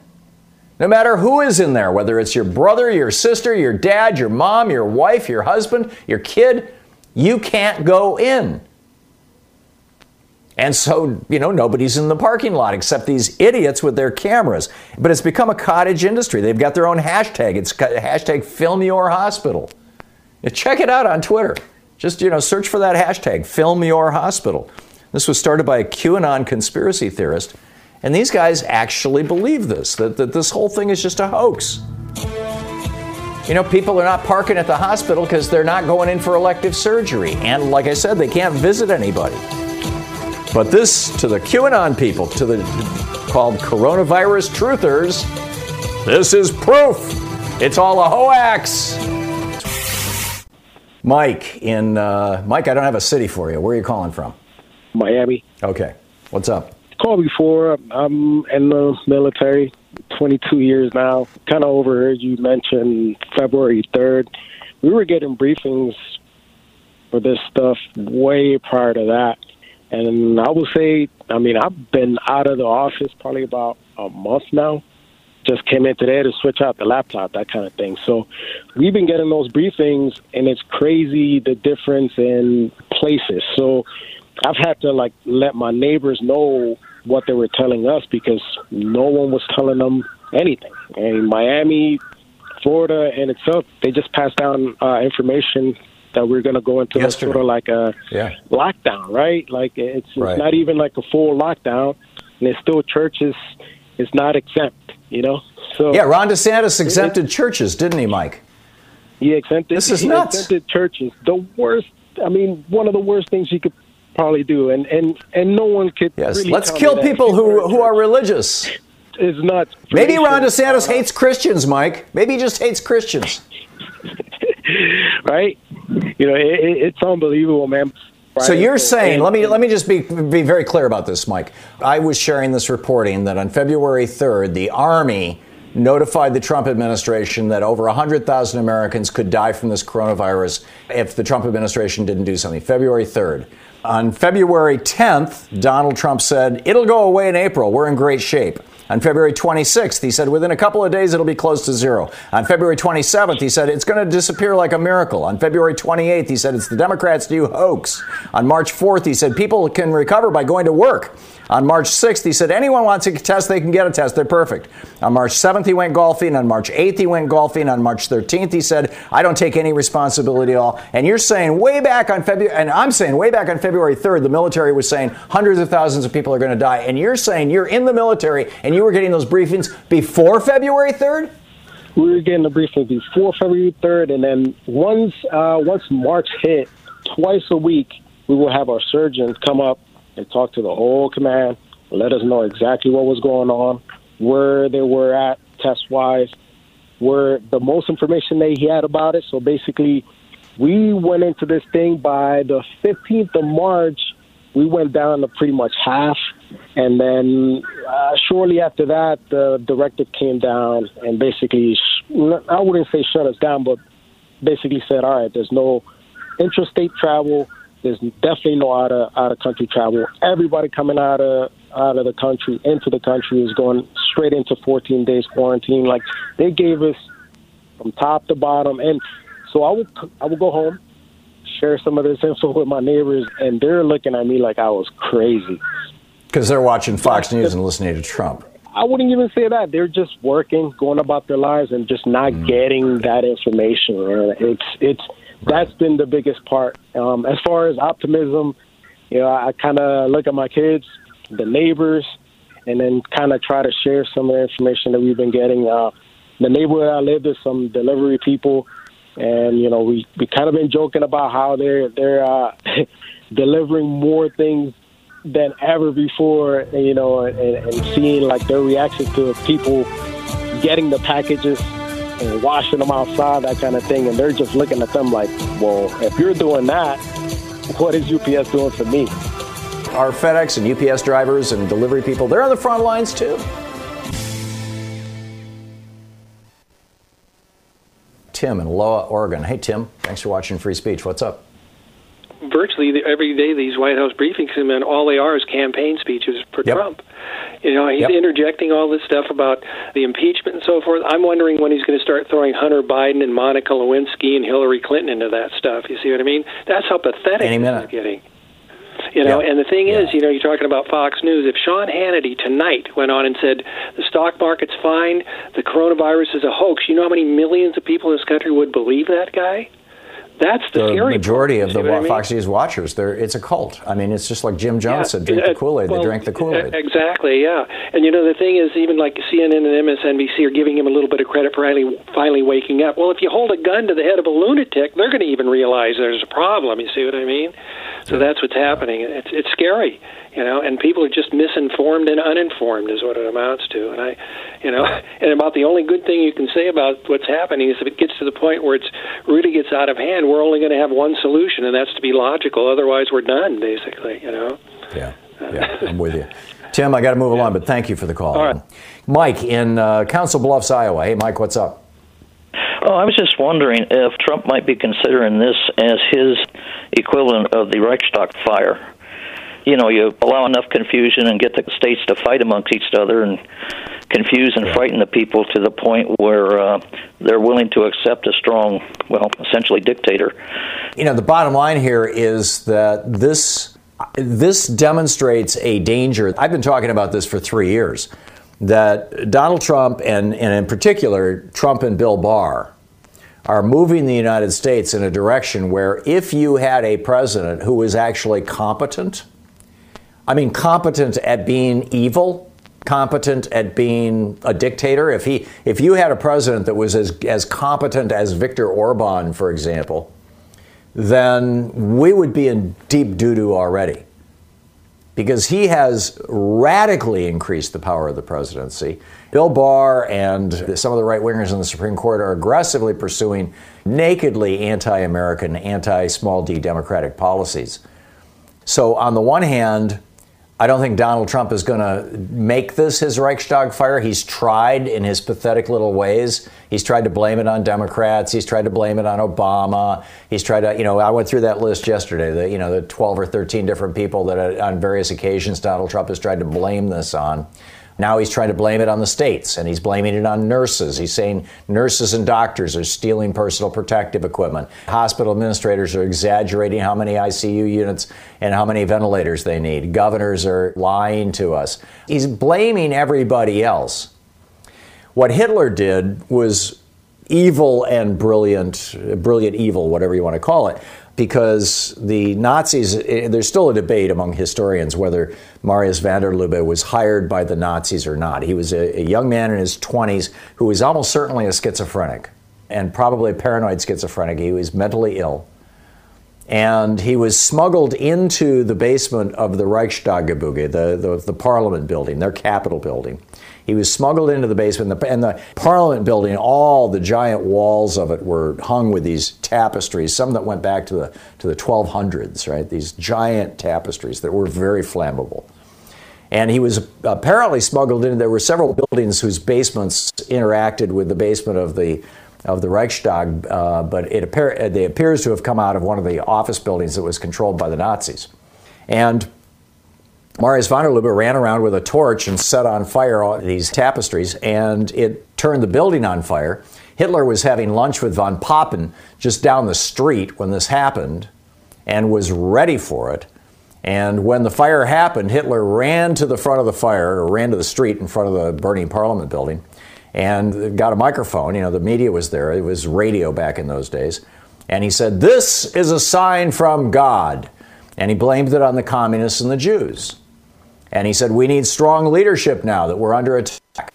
No matter who is in there, whether it's your brother, your sister, your dad, your mom, your wife, your husband, your kid, you can't go in. And so, you know, nobody's in the parking lot except these idiots with their cameras. But it's become a cottage industry. They've got their own hashtag. It's hashtag film your hospital. check it out on Twitter. Just, you know, search for that hashtag, film your hospital. This was started by a QAnon conspiracy theorist and these guys actually believe this, that, that this whole thing is just a hoax. You know, people are not parking at the hospital because they're not going in for elective surgery. And like I said, they can't visit anybody. But this, to the QAnon people, to the called coronavirus truthers, this is proof. It's all a hoax. Mike in uh, Mike, I don't have a city for you. Where are you calling from? Miami. Okay. What's up? Called before. I'm in the military, 22 years now. Kind of overheard you mention February 3rd. We were getting briefings for this stuff way prior to that. And I will say, I mean, I've been out of the office probably about a month now. Just came in today to switch out the laptop, that kind of thing. So we've been getting those briefings, and it's crazy the difference in places. So I've had to like let my neighbors know what they were telling us because no one was telling them anything. And Miami, Florida, and itself, they just passed down uh, information that we're going to go into a, sort of like a yeah. lockdown, right? Like it's, it's right. not even like a full lockdown, and it's still churches is not exempt, you know. So yeah, Ron DeSantis exempted it, churches, didn't he, Mike? He exempted. This is he nuts. Exempted churches. The worst. I mean, one of the worst things you could probably do, and and and no one could. Yes, really let's kill people who who are religious. Is not. Maybe Ron DeSantis uh, hates Christians, Mike. Maybe he just hates Christians. right? You know, it, it's unbelievable, man. So you're saying, let me let me just be be very clear about this, Mike. I was sharing this reporting that on February 3rd, the Army notified the Trump administration that over 100,000 Americans could die from this coronavirus if the Trump administration didn't do something. February 3rd. On February 10th, Donald Trump said, It'll go away in April. We're in great shape. On February 26th, he said, within a couple of days, it'll be close to zero. On February 27th, he said, it's going to disappear like a miracle. On February 28th, he said, it's the Democrats' new hoax. On March 4th, he said, people can recover by going to work. On March 6th, he said, anyone wants a test, they can get a test. They're perfect. On March 7th, he went golfing. On March 8th, he went golfing. On March 13th, he said, I don't take any responsibility at all. And you're saying way back on February, and I'm saying way back on February 3rd, the military was saying hundreds of thousands of people are going to die. And you're saying you're in the military and you were getting those briefings before February 3rd? we were getting the briefing before February 3rd, and then once uh, once March hit, twice a week we will have our surgeons come up and talk to the whole command, let us know exactly what was going on, where they were at test wise, where the most information they had about it. So basically, we went into this thing by the 15th of March. We went down to pretty much half, and then uh, shortly after that, the directive came down and basically, I wouldn't say shut us down, but basically said, all right, there's no interstate travel. There's definitely no out of out of country travel. Everybody coming out of out of the country into the country is going straight into 14 days quarantine. Like they gave us from top to bottom, and so I would I would go home, share some of this info with my neighbors, and they're looking at me like I was crazy. Because they're watching Fox News and listening to Trump. I wouldn't even say that. They're just working, going about their lives, and just not mm. getting that information. It's it's that's been the biggest part. Um, as far as optimism, you know, I kind of look at my kids, the neighbors, and then kind of try to share some of the information that we've been getting. Uh, the neighborhood I live, there's some delivery people and you know we we kind of been joking about how they're they're uh, delivering more things than ever before, you know, and, and seeing like their reactions to people getting the packages and washing them outside, that kind of thing, and they're just looking at them like, well, if you're doing that, what is UPS doing for me? Our FedEx and UPS drivers and delivery people, they're on the front lines too. Tim in Loa, Oregon. Hey, Tim. Thanks for watching Free Speech. What's up? Virtually every day, these White House briefings come in. All they are is campaign speeches for yep. Trump. You know, he's yep. interjecting all this stuff about the impeachment and so forth. I'm wondering when he's going to start throwing Hunter Biden and Monica Lewinsky and Hillary Clinton into that stuff. You see what I mean? That's how pathetic minute. getting. You know, and the thing yeah. is, you know, you're talking about Fox News. If Sean Hannity tonight went on and said the stock market's fine, the coronavirus is a hoax, you know how many millions of people in this country would believe that guy? That's the, the majority part, of the I mean? Fox News watchers. They're, it's a cult. I mean, it's just like Jim Jones yeah, said, drink uh, the Kool Aid. Well, they drank the Kool Aid. Exactly, yeah. And you know, the thing is, even like CNN and MSNBC are giving him a little bit of credit for finally, finally waking up. Well, if you hold a gun to the head of a lunatic, they're going to even realize there's a problem. You see what I mean? So that's what's happening. It's it's scary, you know, and people are just misinformed and uninformed is what it amounts to. And I, you know, and about the only good thing you can say about what's happening is if it gets to the point where it's really gets out of hand, we're only going to have one solution, and that's to be logical. Otherwise, we're done, basically, you know. Yeah, yeah, I'm with you. Tim, I got to move along, but thank you for the call. All right. Mike in uh, Council Bluffs, Iowa. Hey, Mike, what's up? Oh, I was just wondering if Trump might be considering this as his equivalent of the Reichstag fire. You know, you allow enough confusion and get the states to fight amongst each other and confuse and frighten the people to the point where uh, they're willing to accept a strong, well, essentially dictator. You know, the bottom line here is that this this demonstrates a danger. I've been talking about this for three years that Donald Trump and, and in particular Trump and Bill Barr are moving the United States in a direction where if you had a president who was actually competent, I mean competent at being evil, competent at being a dictator, if he if you had a president that was as as competent as Viktor Orban, for example, then we would be in deep doo-doo already because he has radically increased the power of the presidency. Bill Barr and some of the right wingers in the Supreme Court are aggressively pursuing nakedly anti American, anti small d democratic policies. So, on the one hand, I don't think Donald Trump is going to make this his Reichstag fire. He's tried in his pathetic little ways. He's tried to blame it on Democrats. He's tried to blame it on Obama. He's tried to, you know, I went through that list yesterday, the, you know, the 12 or 13 different people that uh, on various occasions Donald Trump has tried to blame this on. Now he's trying to blame it on the states and he's blaming it on nurses. He's saying nurses and doctors are stealing personal protective equipment. Hospital administrators are exaggerating how many ICU units and how many ventilators they need. Governors are lying to us. He's blaming everybody else. What Hitler did was evil and brilliant, brilliant evil, whatever you want to call it, because the Nazis, eh, there's still a debate among historians whether Marius van der Lubbe was hired by the Nazis or not. He was a, a young man in his 20s who was almost certainly a schizophrenic and probably a paranoid schizophrenic. He was mentally ill. And he was smuggled into the basement of the Reichstaggebäude, the, the, the parliament building, their Capitol building. He was smuggled into the basement, and the Parliament building, all the giant walls of it were hung with these tapestries, some that went back to the, to the 1200s, right? These giant tapestries that were very flammable. And he was apparently smuggled in. There were several buildings whose basements interacted with the basement of the of the Reichstag, uh, but it appear, they appears to have come out of one of the office buildings that was controlled by the Nazis. And Marius von der Lubbe ran around with a torch and set on fire all these tapestries, and it turned the building on fire. Hitler was having lunch with von Papen just down the street when this happened and was ready for it. And when the fire happened, Hitler ran to the front of the fire, or ran to the street in front of the burning Parliament building, and got a microphone. You know, the media was there, it was radio back in those days. And he said, This is a sign from God. And he blamed it on the communists and the Jews. And he said, We need strong leadership now that we're under attack.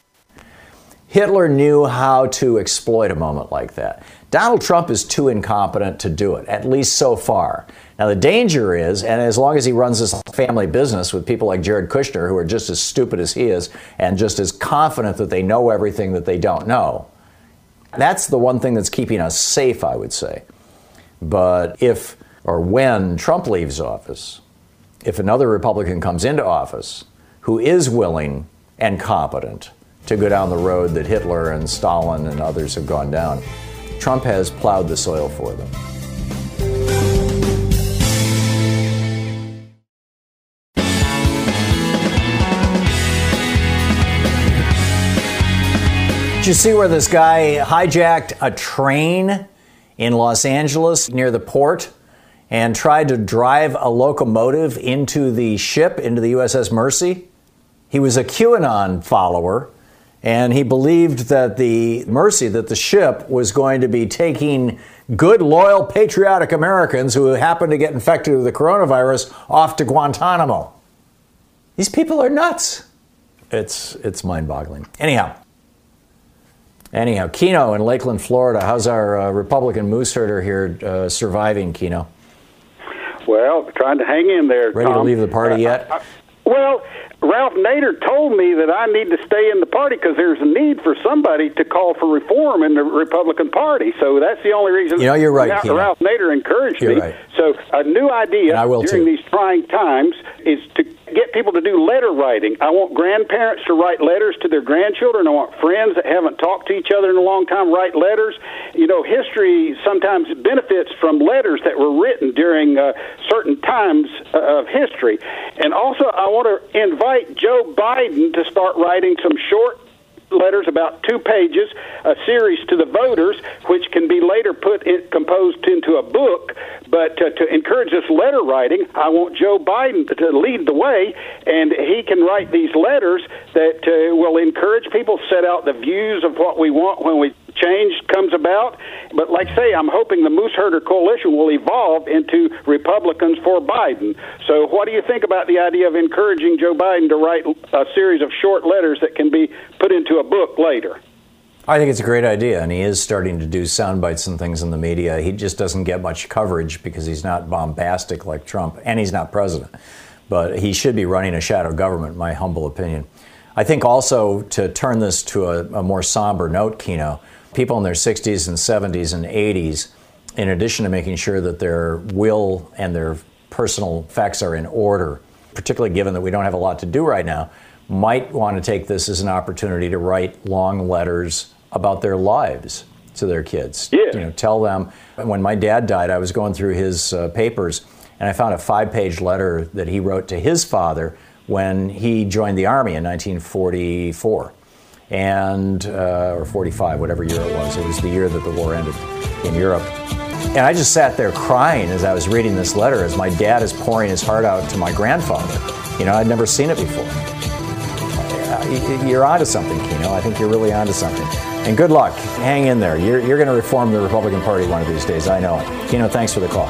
Hitler knew how to exploit a moment like that. Donald Trump is too incompetent to do it, at least so far. Now, the danger is, and as long as he runs this family business with people like Jared Kushner, who are just as stupid as he is and just as confident that they know everything that they don't know, that's the one thing that's keeping us safe, I would say. But if or when Trump leaves office, if another Republican comes into office who is willing and competent to go down the road that Hitler and Stalin and others have gone down, Trump has plowed the soil for them. Did you see where this guy hijacked a train in Los Angeles near the port? And tried to drive a locomotive into the ship, into the USS Mercy. He was a QAnon follower, and he believed that the Mercy, that the ship was going to be taking good, loyal, patriotic Americans who happened to get infected with the coronavirus off to Guantanamo. These people are nuts. It's, it's mind boggling. Anyhow, anyhow, Keno in Lakeland, Florida. How's our uh, Republican moose herder here uh, surviving, Keno? Well, trying to hang in there. Ready Thom. to leave the party yet? Uh, well, Ralph Nader told me that I need to stay in the party because there's a need for somebody to call for reform in the Republican Party. So that's the only reason. You know, you're right. Ralph, Ralph Nader encouraged you're me. Right. So a new idea during too. these trying times is to get people to do letter writing. I want grandparents to write letters to their grandchildren. I want friends that haven't talked to each other in a long time write letters. You know, history sometimes benefits from letters that were written during uh, certain times uh, of history. And also, I want to invite Joe Biden to start writing some short letters about two pages, a series to the voters, which can be later put in, composed into a book. But uh, to encourage this letter writing, I want Joe Biden to lead the way, and he can write these letters that uh, will encourage people, set out the views of what we want when we change comes about. But like I say, I'm hoping the Moose Herder Coalition will evolve into Republicans for Biden. So, what do you think about the idea of encouraging Joe Biden to write a series of short letters that can be put into a book later? I think it's a great idea, and he is starting to do sound bites and things in the media. He just doesn't get much coverage because he's not bombastic like Trump, and he's not president. But he should be running a shadow government, my humble opinion. I think also to turn this to a, a more somber note, Keno, people in their 60s and 70s and 80s, in addition to making sure that their will and their personal facts are in order, particularly given that we don't have a lot to do right now, might want to take this as an opportunity to write long letters about their lives to their kids. Yeah. You know, tell them. When my dad died, I was going through his uh, papers and I found a five page letter that he wrote to his father when he joined the Army in 1944 and uh, or 45, whatever year it was. It was the year that the war ended in Europe. And I just sat there crying as I was reading this letter as my dad is pouring his heart out to my grandfather. You know, I'd never seen it before. Uh, You're onto something, Keno. I think you're really onto something. And good luck. Hang in there. You're, you're going to reform the Republican Party one of these days. I know it. Keno, thanks for the call.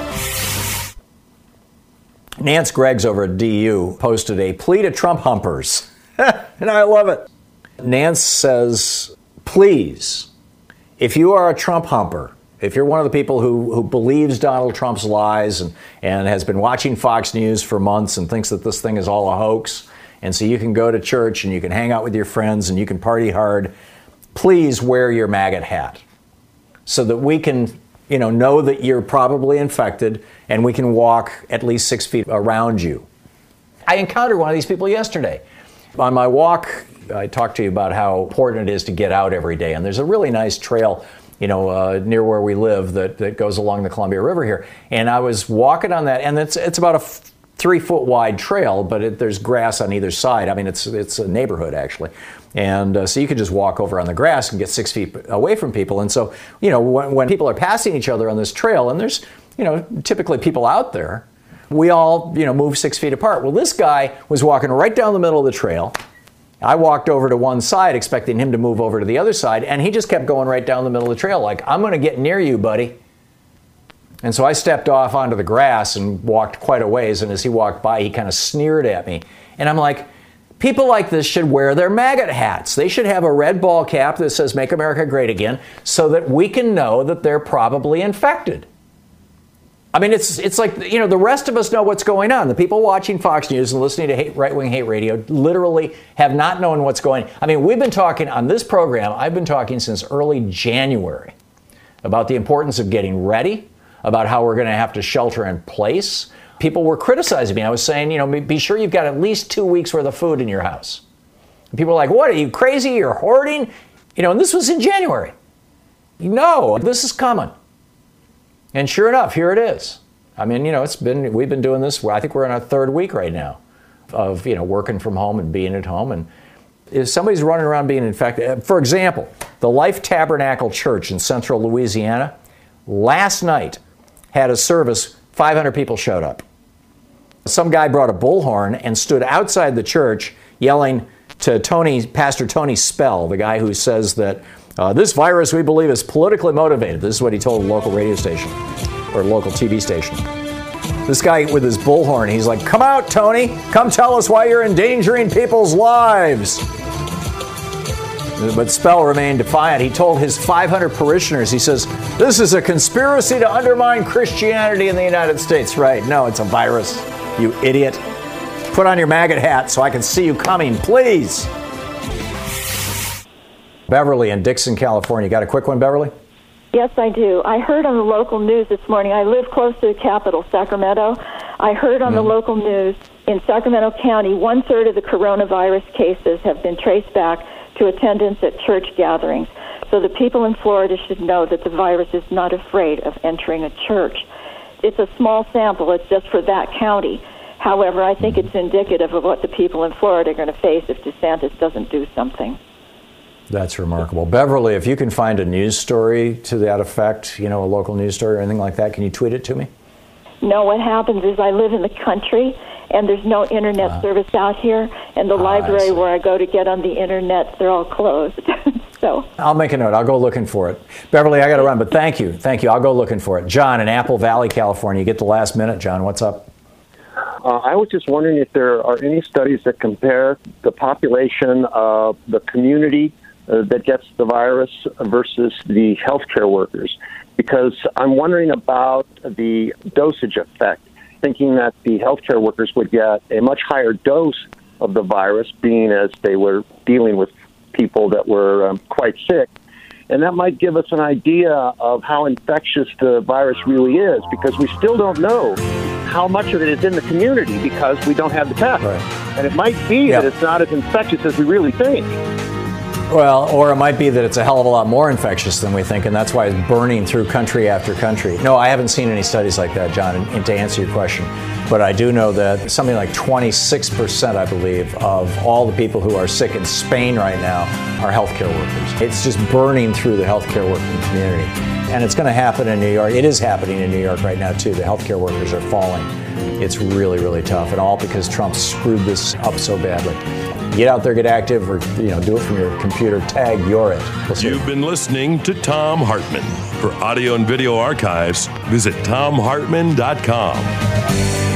Nance Greggs over at DU posted a plea to Trump humpers. and I love it. Nance says, please, if you are a Trump humper, if you're one of the people who, who believes Donald Trump's lies and, and has been watching Fox News for months and thinks that this thing is all a hoax, and so you can go to church and you can hang out with your friends and you can party hard, please wear your maggot hat so that we can you know, know that you're probably infected and we can walk at least six feet around you. I encountered one of these people yesterday. On my walk, I talked to you about how important it is to get out every day, and there's a really nice trail you know, uh, near where we live that, that goes along the Columbia River here. And I was walking on that, and it's, it's about a f- three foot wide trail, but it, there's grass on either side. I mean, it's, it's a neighborhood actually. And uh, so you could just walk over on the grass and get six feet away from people. And so, you know, when, when people are passing each other on this trail, and there's, you know, typically people out there, we all, you know, move six feet apart. Well, this guy was walking right down the middle of the trail I walked over to one side expecting him to move over to the other side, and he just kept going right down the middle of the trail, like, I'm going to get near you, buddy. And so I stepped off onto the grass and walked quite a ways, and as he walked by, he kind of sneered at me. And I'm like, people like this should wear their maggot hats. They should have a red ball cap that says, Make America Great Again, so that we can know that they're probably infected. I mean, it's it's like you know the rest of us know what's going on. The people watching Fox News and listening to right wing hate radio literally have not known what's going. On. I mean, we've been talking on this program. I've been talking since early January about the importance of getting ready, about how we're going to have to shelter in place. People were criticizing me. I was saying, you know, be sure you've got at least two weeks worth of food in your house. And people were like, "What are you crazy? You're hoarding?" You know, and this was in January. No, this is coming. And sure enough, here it is. I mean, you know, it's been we've been doing this. I think we're in our third week right now of you know working from home and being at home. And if somebody's running around being infected, uh, for example, the Life Tabernacle Church in Central Louisiana last night had a service. 500 people showed up. Some guy brought a bullhorn and stood outside the church yelling to Tony, Pastor Tony Spell, the guy who says that uh, this virus, we believe, is politically motivated. This is what he told a local radio station or local TV station. This guy with his bullhorn, he's like, Come out, Tony. Come tell us why you're endangering people's lives. But Spell remained defiant. He told his 500 parishioners, he says, This is a conspiracy to undermine Christianity in the United States. Right. No, it's a virus, you idiot. Put on your maggot hat so I can see you coming, please. Beverly in Dixon, California. Got a quick one, Beverly? Yes, I do. I heard on the local news this morning. I live close to the capital, Sacramento. I heard on mm the mm-hmm. local news in Sacramento County, one third of the coronavirus cases have been traced back to attendance at church gatherings. So the people in Florida should know that the virus is not afraid of entering a church. It's a small sample, it's just for that county. However, I think mm-hmm. it's indicative of what the people in Florida are going to face if DeSantis doesn't do something. That's remarkable. Beverly, if you can find a news story to that effect, you know, a local news story or anything like that, can you tweet it to me? No, what happens is I live in the country and there's no internet uh, service out here, and the uh, library I where I go to get on the internet, they're all closed. so I'll make a note. I'll go looking for it. Beverly, I got to run, but thank you. Thank you. I'll go looking for it. John in Apple Valley, California. You get the last minute, John. What's up? Uh, I was just wondering if there are any studies that compare the population of the community uh, that gets the virus versus the healthcare workers, because I'm wondering about the dosage effect, thinking that the healthcare workers would get a much higher dose of the virus, being as they were dealing with people that were um, quite sick. And that might give us an idea of how infectious the virus really is, because we still don't know how much of it is in the community because we don't have the test. Right. And it might be yep. that it's not as infectious as we really think. Well, or it might be that it's a hell of a lot more infectious than we think, and that's why it's burning through country after country. No, I haven't seen any studies like that, John, and, to answer your question. But I do know that something like 26%, I believe, of all the people who are sick in Spain right now are healthcare workers. It's just burning through the healthcare working community. And it's going to happen in New York. It is happening in New York right now, too. The healthcare workers are falling. It's really, really tough, and all because Trump screwed this up so badly. Get out there, get active, or you know, do it from your computer. Tag you're it. We'll. You've been listening to Thom Hartmann. For audio and video archives, visit thomhartmann.com.